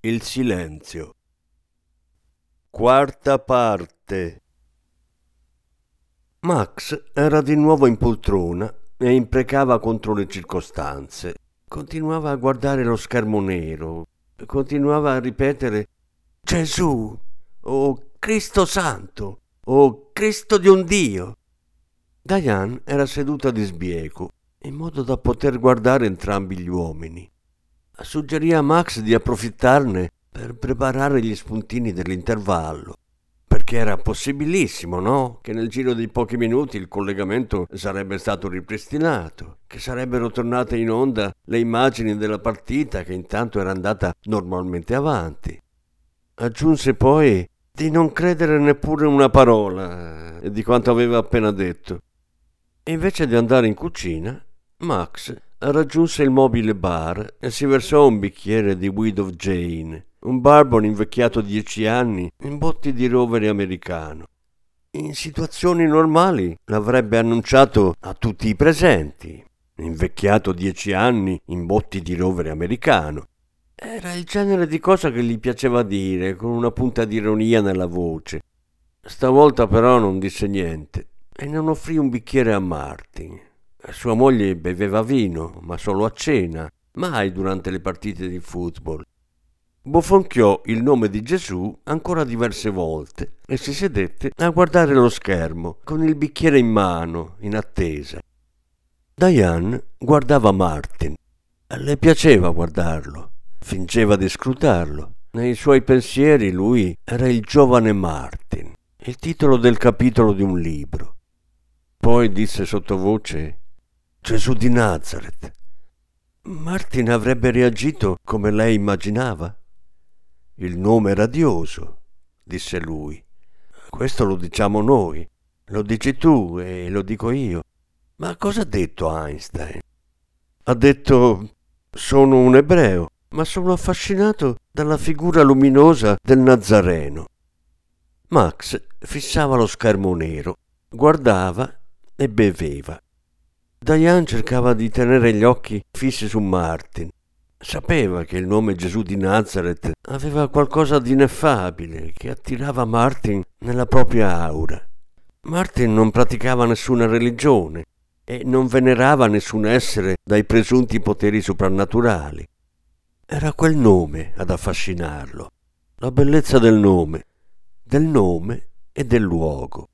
il silenzio. Quarta parte. Max era di nuovo in poltrona e imprecava contro le circostanze. Continuava a guardare lo schermo nero, continuava a ripetere Gesù, oh Cristo Santo, oh Cristo di un Dio. Diane era seduta di sbieco, in modo da poter guardare entrambi gli uomini suggerì a Max di approfittarne per preparare gli spuntini dell'intervallo, perché era possibilissimo, no? Che nel giro di pochi minuti il collegamento sarebbe stato ripristinato, che sarebbero tornate in onda le immagini della partita che intanto era andata normalmente avanti. Aggiunse poi di non credere neppure una parola di quanto aveva appena detto. E invece di andare in cucina, Max raggiunse il mobile bar e si versò un bicchiere di Widow Jane, un bourbon invecchiato dieci anni in botti di rovere americano. In situazioni normali l'avrebbe annunciato a tutti i presenti. Invecchiato dieci anni in botti di rovere americano. Era il genere di cosa che gli piaceva dire, con una punta di ironia nella voce. Stavolta però non disse niente e non offrì un bicchiere a Martin. Sua moglie beveva vino, ma solo a cena, mai durante le partite di football. Bofonchiò il nome di Gesù ancora diverse volte e si sedette a guardare lo schermo con il bicchiere in mano, in attesa. Diane guardava Martin. Le piaceva guardarlo, fingeva di scrutarlo. Nei suoi pensieri lui era il giovane Martin, il titolo del capitolo di un libro. Poi disse sottovoce Gesù di Nazareth. Martin avrebbe reagito come lei immaginava? Il nome radioso, disse lui. Questo lo diciamo noi, lo dici tu e lo dico io. Ma cosa ha detto Einstein? Ha detto sono un ebreo, ma sono affascinato dalla figura luminosa del Nazareno. Max fissava lo schermo nero, guardava e beveva. Diane cercava di tenere gli occhi fissi su Martin. Sapeva che il nome Gesù di Nazareth aveva qualcosa di ineffabile che attirava Martin nella propria aura. Martin non praticava nessuna religione e non venerava nessun essere dai presunti poteri soprannaturali. Era quel nome ad affascinarlo, la bellezza del nome, del nome e del luogo.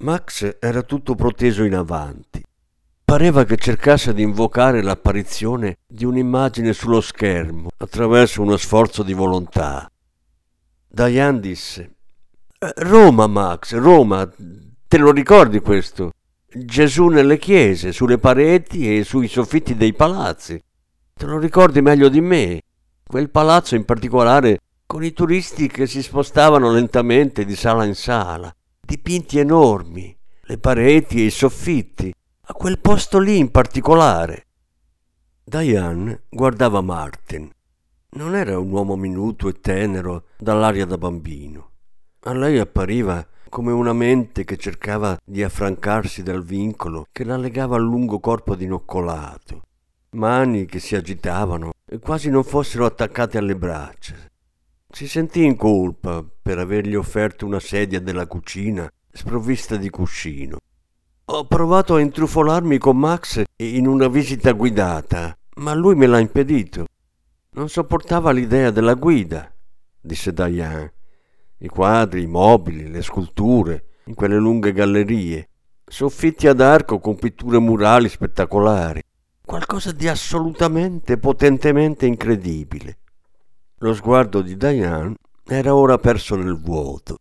Max era tutto proteso in avanti Pareva che cercasse di invocare l'apparizione di un'immagine sullo schermo attraverso uno sforzo di volontà. Diane disse: eh, Roma, Max, Roma, te lo ricordi questo? Gesù nelle chiese, sulle pareti e sui soffitti dei palazzi. Te lo ricordi meglio di me? Quel palazzo in particolare con i turisti che si spostavano lentamente di sala in sala, dipinti enormi, le pareti e i soffitti, a quel posto lì in particolare. Diane guardava Martin. Non era un uomo minuto e tenero dall'aria da bambino. A lei appariva come una mente che cercava di affrancarsi dal vincolo che la legava al lungo corpo dinoccolato, mani che si agitavano e quasi non fossero attaccate alle braccia. Si sentì in colpa per avergli offerto una sedia della cucina sprovvista di cuscino ho provato a intrufolarmi con Max in una visita guidata, ma lui me l'ha impedito. Non sopportava l'idea della guida, disse Diane. I quadri, i mobili, le sculture, in quelle lunghe gallerie, soffitti ad arco con pitture murali spettacolari, qualcosa di assolutamente potentemente incredibile. Lo sguardo di Diane era ora perso nel vuoto.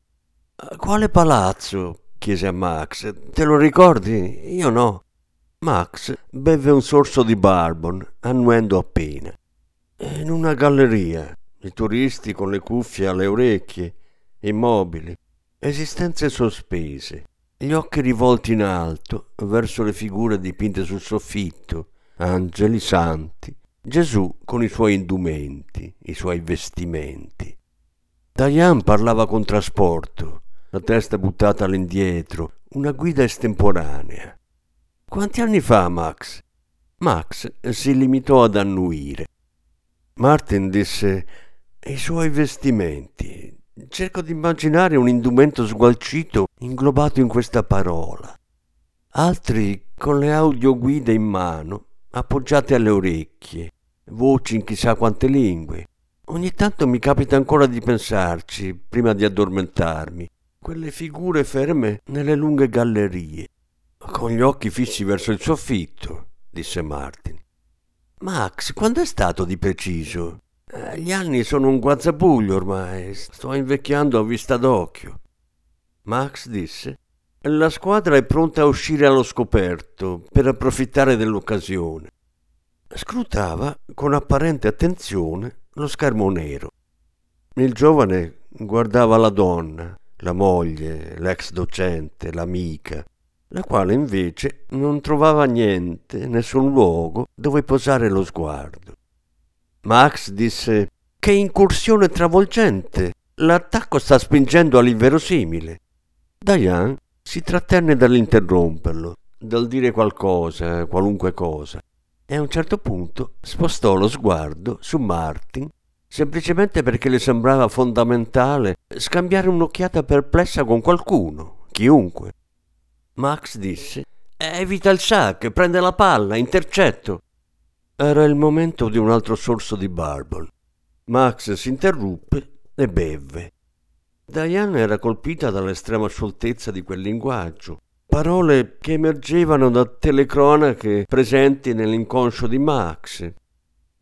Quale palazzo? Chiese a Max. Te lo ricordi? Io no. Max beve un sorso di bourbon, annuendo appena. In una galleria, i turisti con le cuffie alle orecchie, immobili, esistenze sospese, gli occhi rivolti in alto verso le figure dipinte sul soffitto, angeli santi, Gesù con i suoi indumenti, i suoi vestimenti. Diane parlava con trasporto, la testa buttata all'indietro, una guida estemporanea. Quanti anni fa, Max? Max si limitò ad annuire. Martin disse i suoi vestimenti. Cerco di immaginare un indumento sgualcito inglobato in questa parola. Altri con le audioguide in mano, appoggiate alle orecchie, voci in chissà quante lingue. Ogni tanto mi capita ancora di pensarci, prima di addormentarmi, quelle figure ferme nelle lunghe gallerie, con gli occhi fissi verso il soffitto, disse Martin. Max, quando è stato di preciso? Eh, gli anni sono un guazzabuglio ormai, sto invecchiando a vista d'occhio. Max disse la squadra è pronta a uscire allo scoperto per approfittare dell'occasione. Scrutava con apparente attenzione lo schermo nero. Il giovane guardava la donna, la moglie, l'ex docente, l'amica, la quale invece non trovava niente, nessun luogo dove posare lo sguardo. Max disse che incursione travolgente. L'attacco sta spingendo all'inverosimile. Diane si trattenne dall'interromperlo, dal dire qualcosa, qualunque cosa, e a un certo punto spostò lo sguardo su Martin semplicemente perché le sembrava fondamentale scambiare un'occhiata perplessa con qualcuno, chiunque. Max disse: Evita il sac, prende la palla, intercetto. Era il momento di un altro sorso di barbon. Max si interruppe e bevve. Diane era colpita dall'estrema scioltezza di quel linguaggio, parole che emergevano da telecronache presenti nell'inconscio di Max,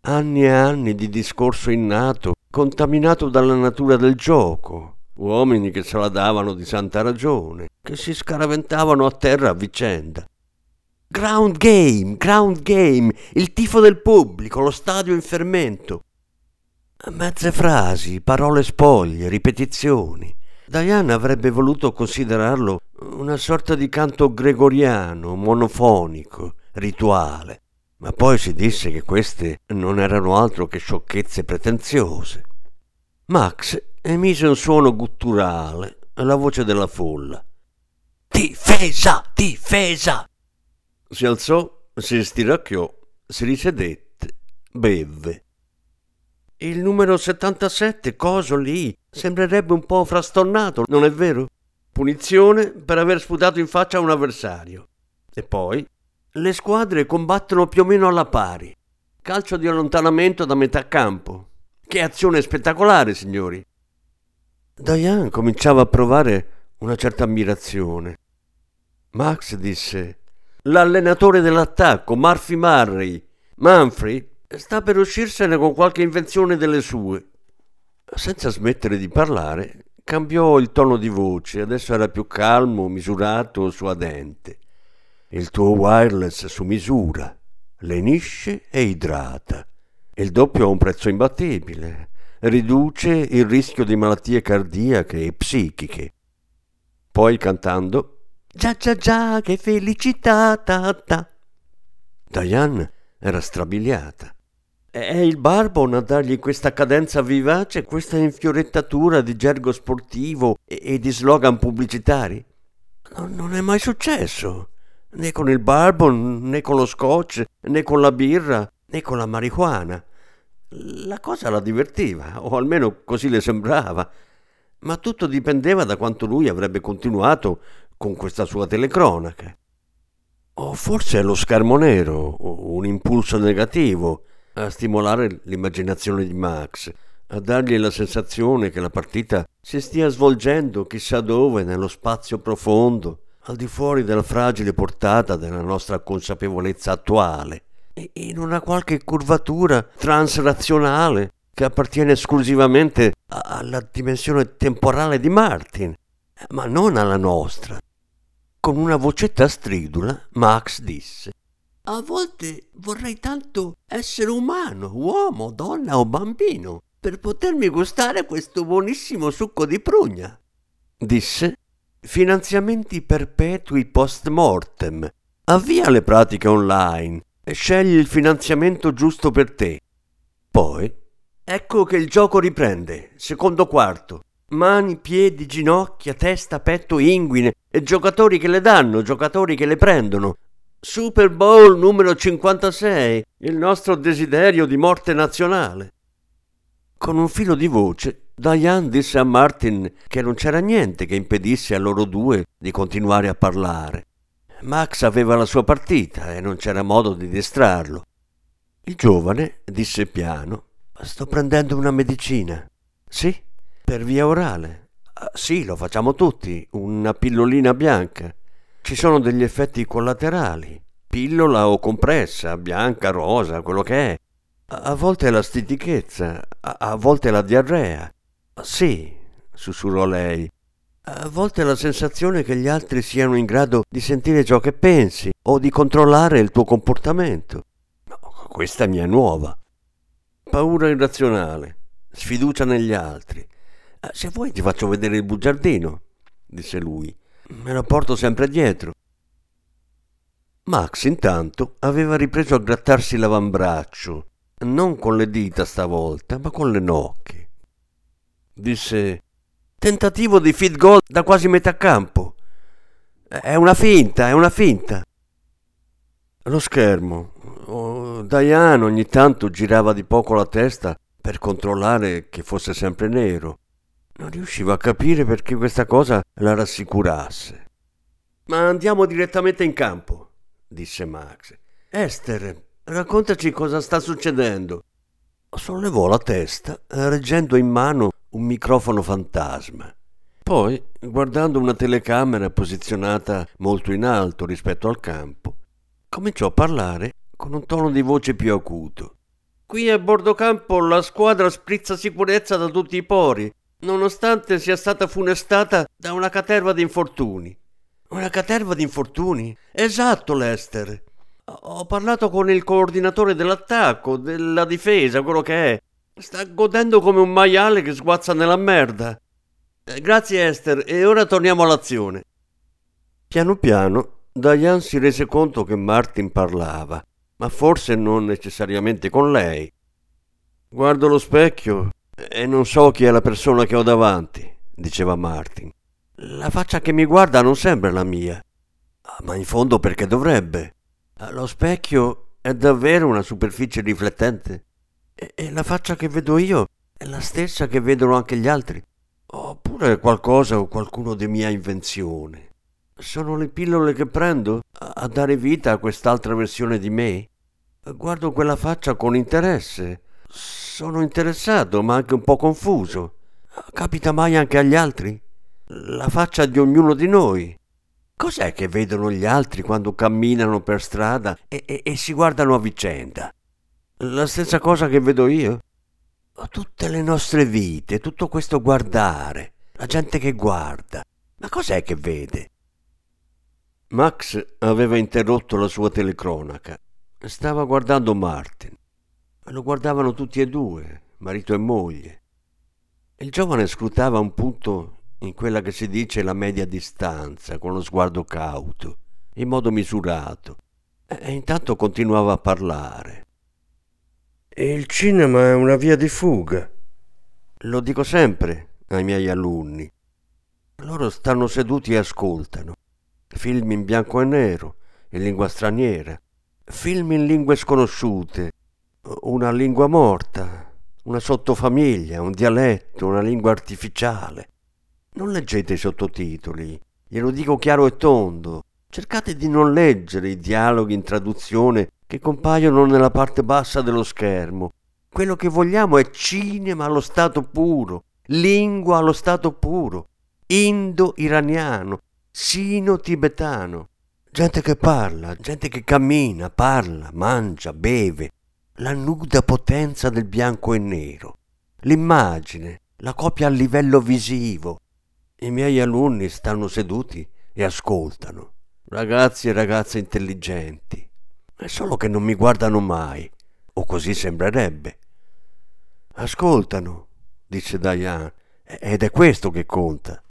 Anni e anni di discorso innato, contaminato dalla natura del gioco. Uomini che se la davano di santa ragione, che si scaraventavano a terra a vicenda. Ground game, ground game, il tifo del pubblico, lo stadio in fermento. Mezze frasi, parole spoglie, ripetizioni. Diana avrebbe voluto considerarlo una sorta di canto gregoriano, monofonico, rituale ma poi si disse che queste non erano altro che sciocchezze pretenziose. Max emise un suono gutturale alla voce della folla. Difesa! Difesa! Si alzò, si stiracchiò, si risedette, bevve. Il numero 77, coso lì, sembrerebbe un po' frastornato, non è vero? Punizione per aver sputato in faccia un avversario. E poi le squadre combattono più o meno alla pari. Calcio di allontanamento da metà campo. Che azione spettacolare, signori. Diane cominciava a provare una certa ammirazione. Max disse: L'allenatore dell'attacco, Murphy Murray, Manfrey, sta per uscirsene con qualche invenzione delle sue. Senza smettere di parlare, cambiò il tono di voce, adesso era più calmo, misurato, suadente. Il tuo wireless su misura lenisce e idrata. Il doppio ha un prezzo imbattibile. Riduce il rischio di malattie cardiache e psichiche. Poi cantando Già già già, che felicità ta ta. Diane era strabiliata. È il Barbon a dargli questa cadenza vivace, questa infiorettatura di gergo sportivo e, di slogan pubblicitari? No, non è mai successo né con il bourbon, né con lo scotch, né con la birra, né con la marijuana. La cosa la divertiva, o almeno così le sembrava, ma tutto dipendeva da quanto lui avrebbe continuato con questa sua telecronaca. O forse è lo schermo nero, un impulso negativo, a stimolare l'immaginazione di Max, a dargli la sensazione che la partita si stia svolgendo chissà dove, nello spazio profondo, al di fuori della fragile portata della nostra consapevolezza attuale, in una qualche curvatura transrazionale che appartiene esclusivamente alla dimensione temporale di Martin, ma non alla nostra. Con una vocetta stridula, Max disse: A volte vorrei tanto essere umano, uomo, donna o bambino, per potermi gustare questo buonissimo succo di prugna, disse. Finanziamenti perpetui post mortem. Avvia le pratiche online e scegli il finanziamento giusto per te. Poi, ecco che il gioco riprende, secondo quarto. Mani, piedi, ginocchia, testa, petto, inguine e giocatori che le danno, giocatori che le prendono. Super Bowl numero 56, il nostro desiderio di morte nazionale. Con un filo di voce, Diane disse a Martin che non c'era niente che impedisse a loro due di continuare a parlare. Max aveva la sua partita e non c'era modo di distrarlo. Il giovane disse piano: Sto prendendo una medicina. Sì? Per via orale. Ah, sì, lo facciamo tutti, una pillolina bianca. Ci sono degli effetti collaterali. Pillola o compressa, bianca, rosa, quello che è. A volte la stitichezza, a volte la diarrea. Sì, sussurrò lei. A volte la sensazione che gli altri siano in grado di sentire ciò che pensi o di controllare il tuo comportamento. No, questa mi è nuova. Paura irrazionale, sfiducia negli altri, Ah, se vuoi ti faccio vedere il bugiardino, disse lui. Me lo porto sempre dietro. Max intanto aveva ripreso a grattarsi l'avambraccio, non con le dita stavolta, ma con le nocche. Disse: Tentativo di feed goal da quasi metà campo. È una finta, è una finta. Lo schermo. Oh, Diane ogni tanto girava di poco la testa per controllare che fosse sempre nero. Non riuscivo a capire perché questa cosa la rassicurasse. Ma andiamo direttamente in campo, disse Max. Esther, raccontaci cosa sta succedendo. Sollevò la testa, reggendo in mano un microfono fantasma. Poi, guardando una telecamera posizionata molto in alto rispetto al campo, cominciò a parlare con un tono di voce più acuto. Qui a bordo campo la squadra sprizza sicurezza da tutti i pori nonostante sia stata funestata da una caterva di infortuni. Una caterva di infortuni? Esatto, Lester. Ho parlato con il coordinatore dell'attacco, della difesa, quello che è. Sta godendo come un maiale che sguazza nella merda. Eh, grazie Esther, e ora torniamo all'azione. Piano piano, Diane si rese conto che Martin parlava, ma forse non necessariamente con lei. Guardo lo specchio e non so chi è la persona che ho davanti, diceva Martin. La faccia che mi guarda non sembra la mia. Ah, ma in fondo perché dovrebbe? Ah, lo specchio è davvero una superficie riflettente? E, e la faccia che vedo io è la stessa che vedono anche gli altri? Oppure qualcosa o qualcuno di mia invenzione? Sono le pillole che prendo a, dare vita a quest'altra versione di me? Guardo quella faccia con interesse sono interessato, ma anche un po' confuso. Capita mai anche agli altri? La faccia di ognuno di noi. Cos'è che vedono gli altri quando camminano per strada e, e, e si guardano a vicenda? La stessa cosa che vedo io? Tutte le nostre vite, tutto questo guardare, la gente che guarda. Ma cos'è che vede? Max aveva interrotto la sua telecronaca. Stava guardando Martin. Lo guardavano tutti e due, marito e moglie. Il giovane scrutava un punto in quella che si dice la media distanza, con lo sguardo cauto, in modo misurato, e intanto continuava a parlare. Il cinema è una via di fuga. Lo dico sempre ai miei alunni. Loro stanno seduti e ascoltano. Film in bianco e nero, in lingua straniera, film in lingue sconosciute, una lingua morta, una sottofamiglia, un dialetto, una lingua artificiale. Non leggete i sottotitoli, glielo dico chiaro e tondo. Cercate di non leggere i dialoghi in traduzione che compaiono nella parte bassa dello schermo. Quello che vogliamo è cinema allo stato puro, lingua allo stato puro, indo-iraniano, sino-tibetano. Gente che parla, gente che cammina, parla, mangia, beve, la nuda potenza del bianco e nero, l'immagine, la copia a livello visivo. I miei alunni stanno seduti e ascoltano, ragazzi e ragazze intelligenti, è solo che non mi guardano mai, o così sembrerebbe. Ascoltano, disse Diane, ed è questo che conta.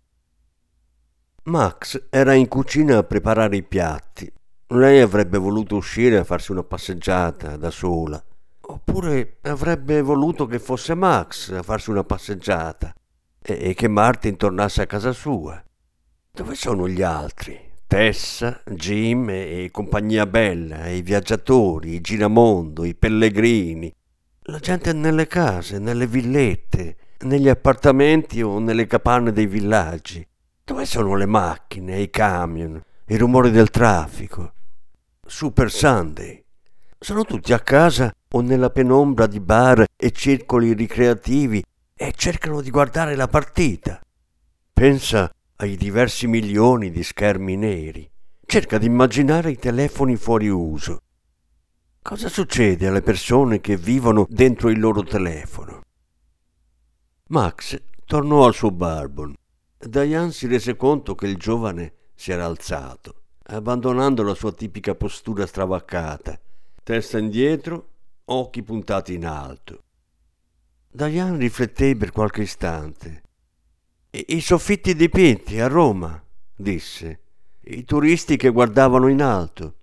Max era in cucina a preparare i piatti. Lei avrebbe voluto uscire a farsi una passeggiata da sola. Oppure avrebbe voluto che fosse Max a farsi una passeggiata e che Martin tornasse a casa sua. Dove sono gli altri? Tessa, Jim e compagnia bella, i viaggiatori, i giramondo, i pellegrini, la gente nelle case, nelle villette, negli appartamenti o nelle capanne dei villaggi. Dove sono le macchine, i camion, i rumori del traffico? Super Sunday. Sono tutti a casa o nella penombra di bar e circoli ricreativi e cercano di guardare la partita. Pensa ai diversi milioni di schermi neri. Cerca di immaginare i telefoni fuori uso. Cosa succede alle persone che vivono dentro il loro telefono? Max tornò al suo barbon. Diane si rese conto che il giovane si era alzato, abbandonando la sua tipica postura stravaccata, testa indietro, occhi puntati in alto. Diane rifletté per qualche istante. I soffitti dipinti a Roma, disse, i turisti che guardavano in alto,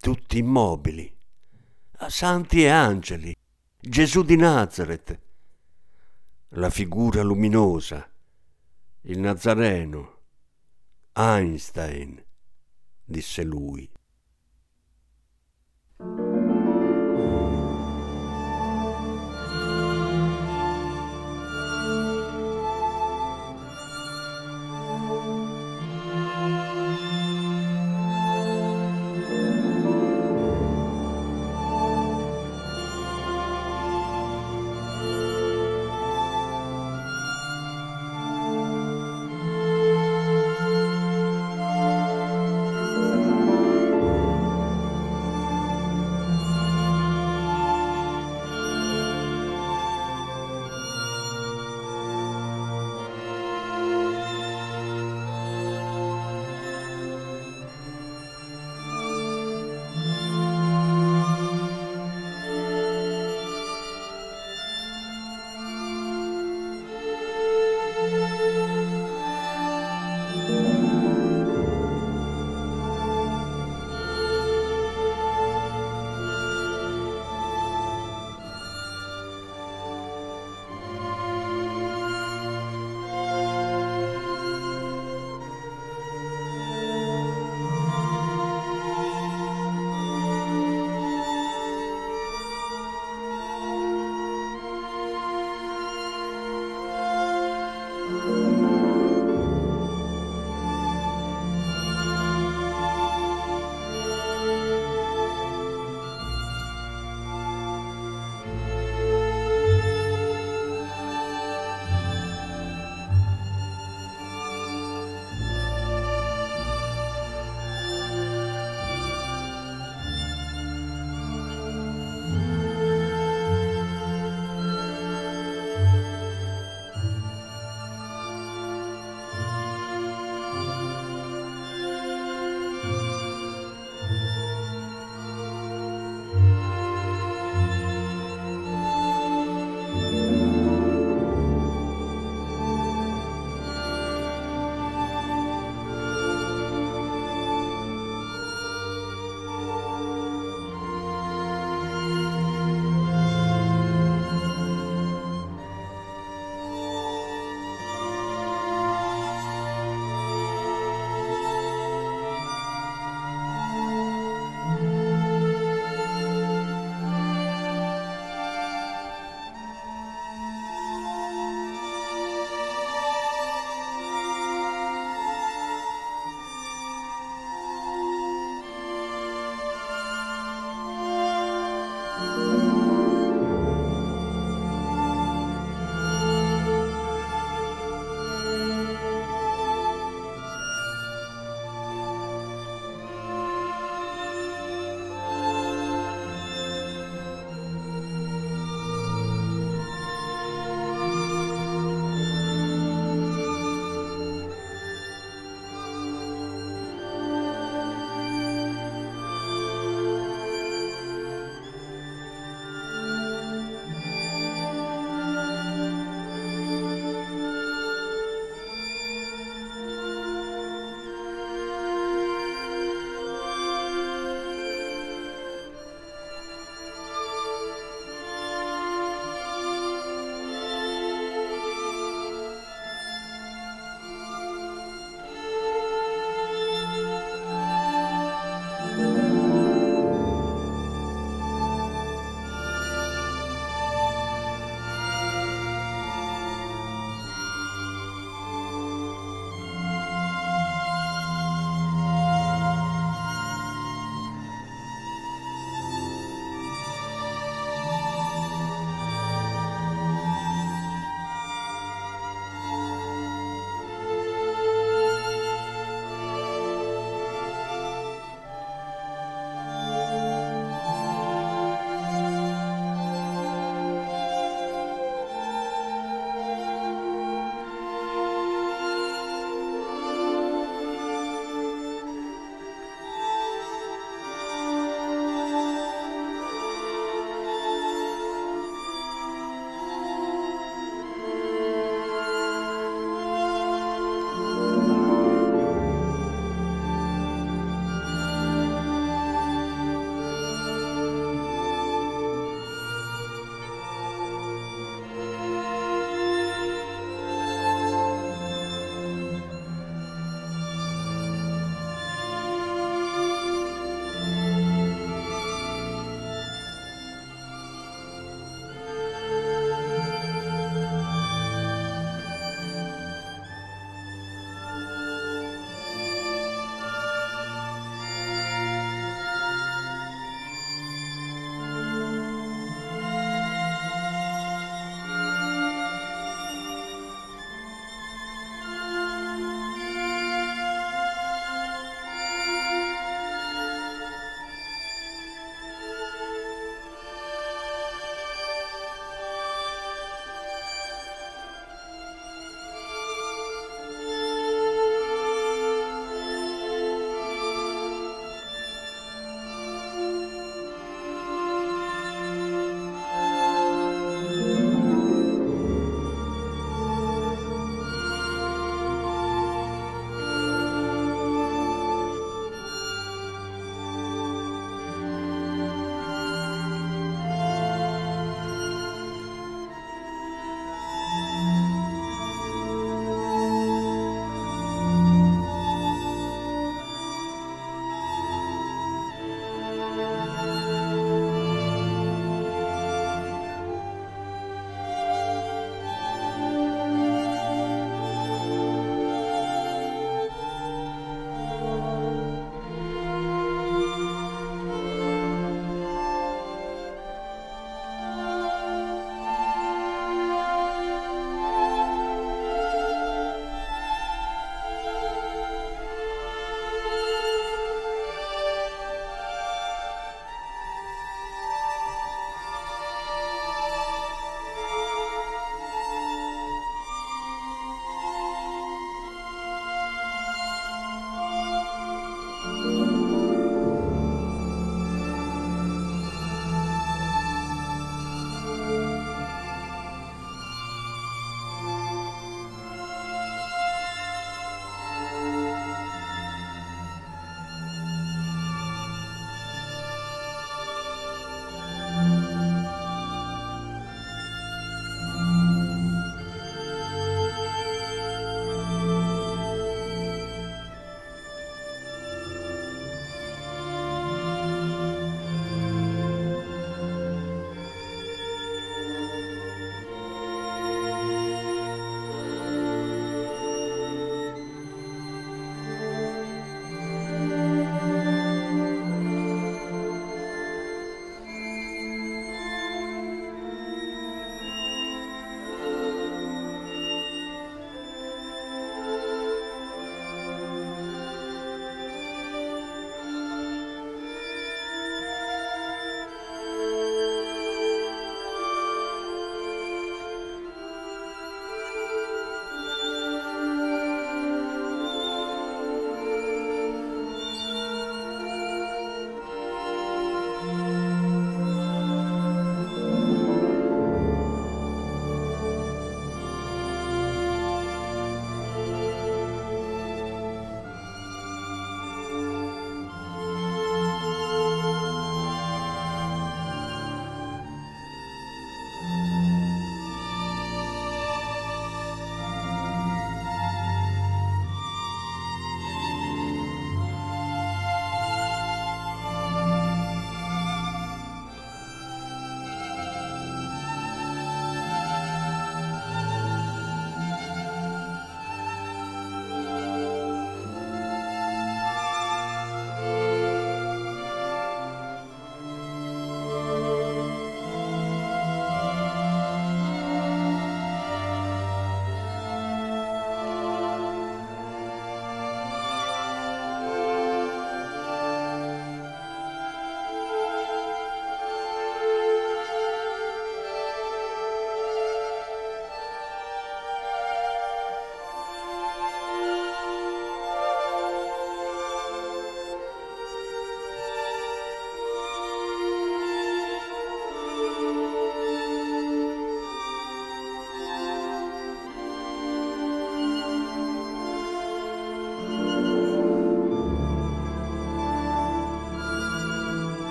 tutti immobili, santi e angeli, Gesù di Nazareth, la figura luminosa, il Nazareno, Einstein, disse lui.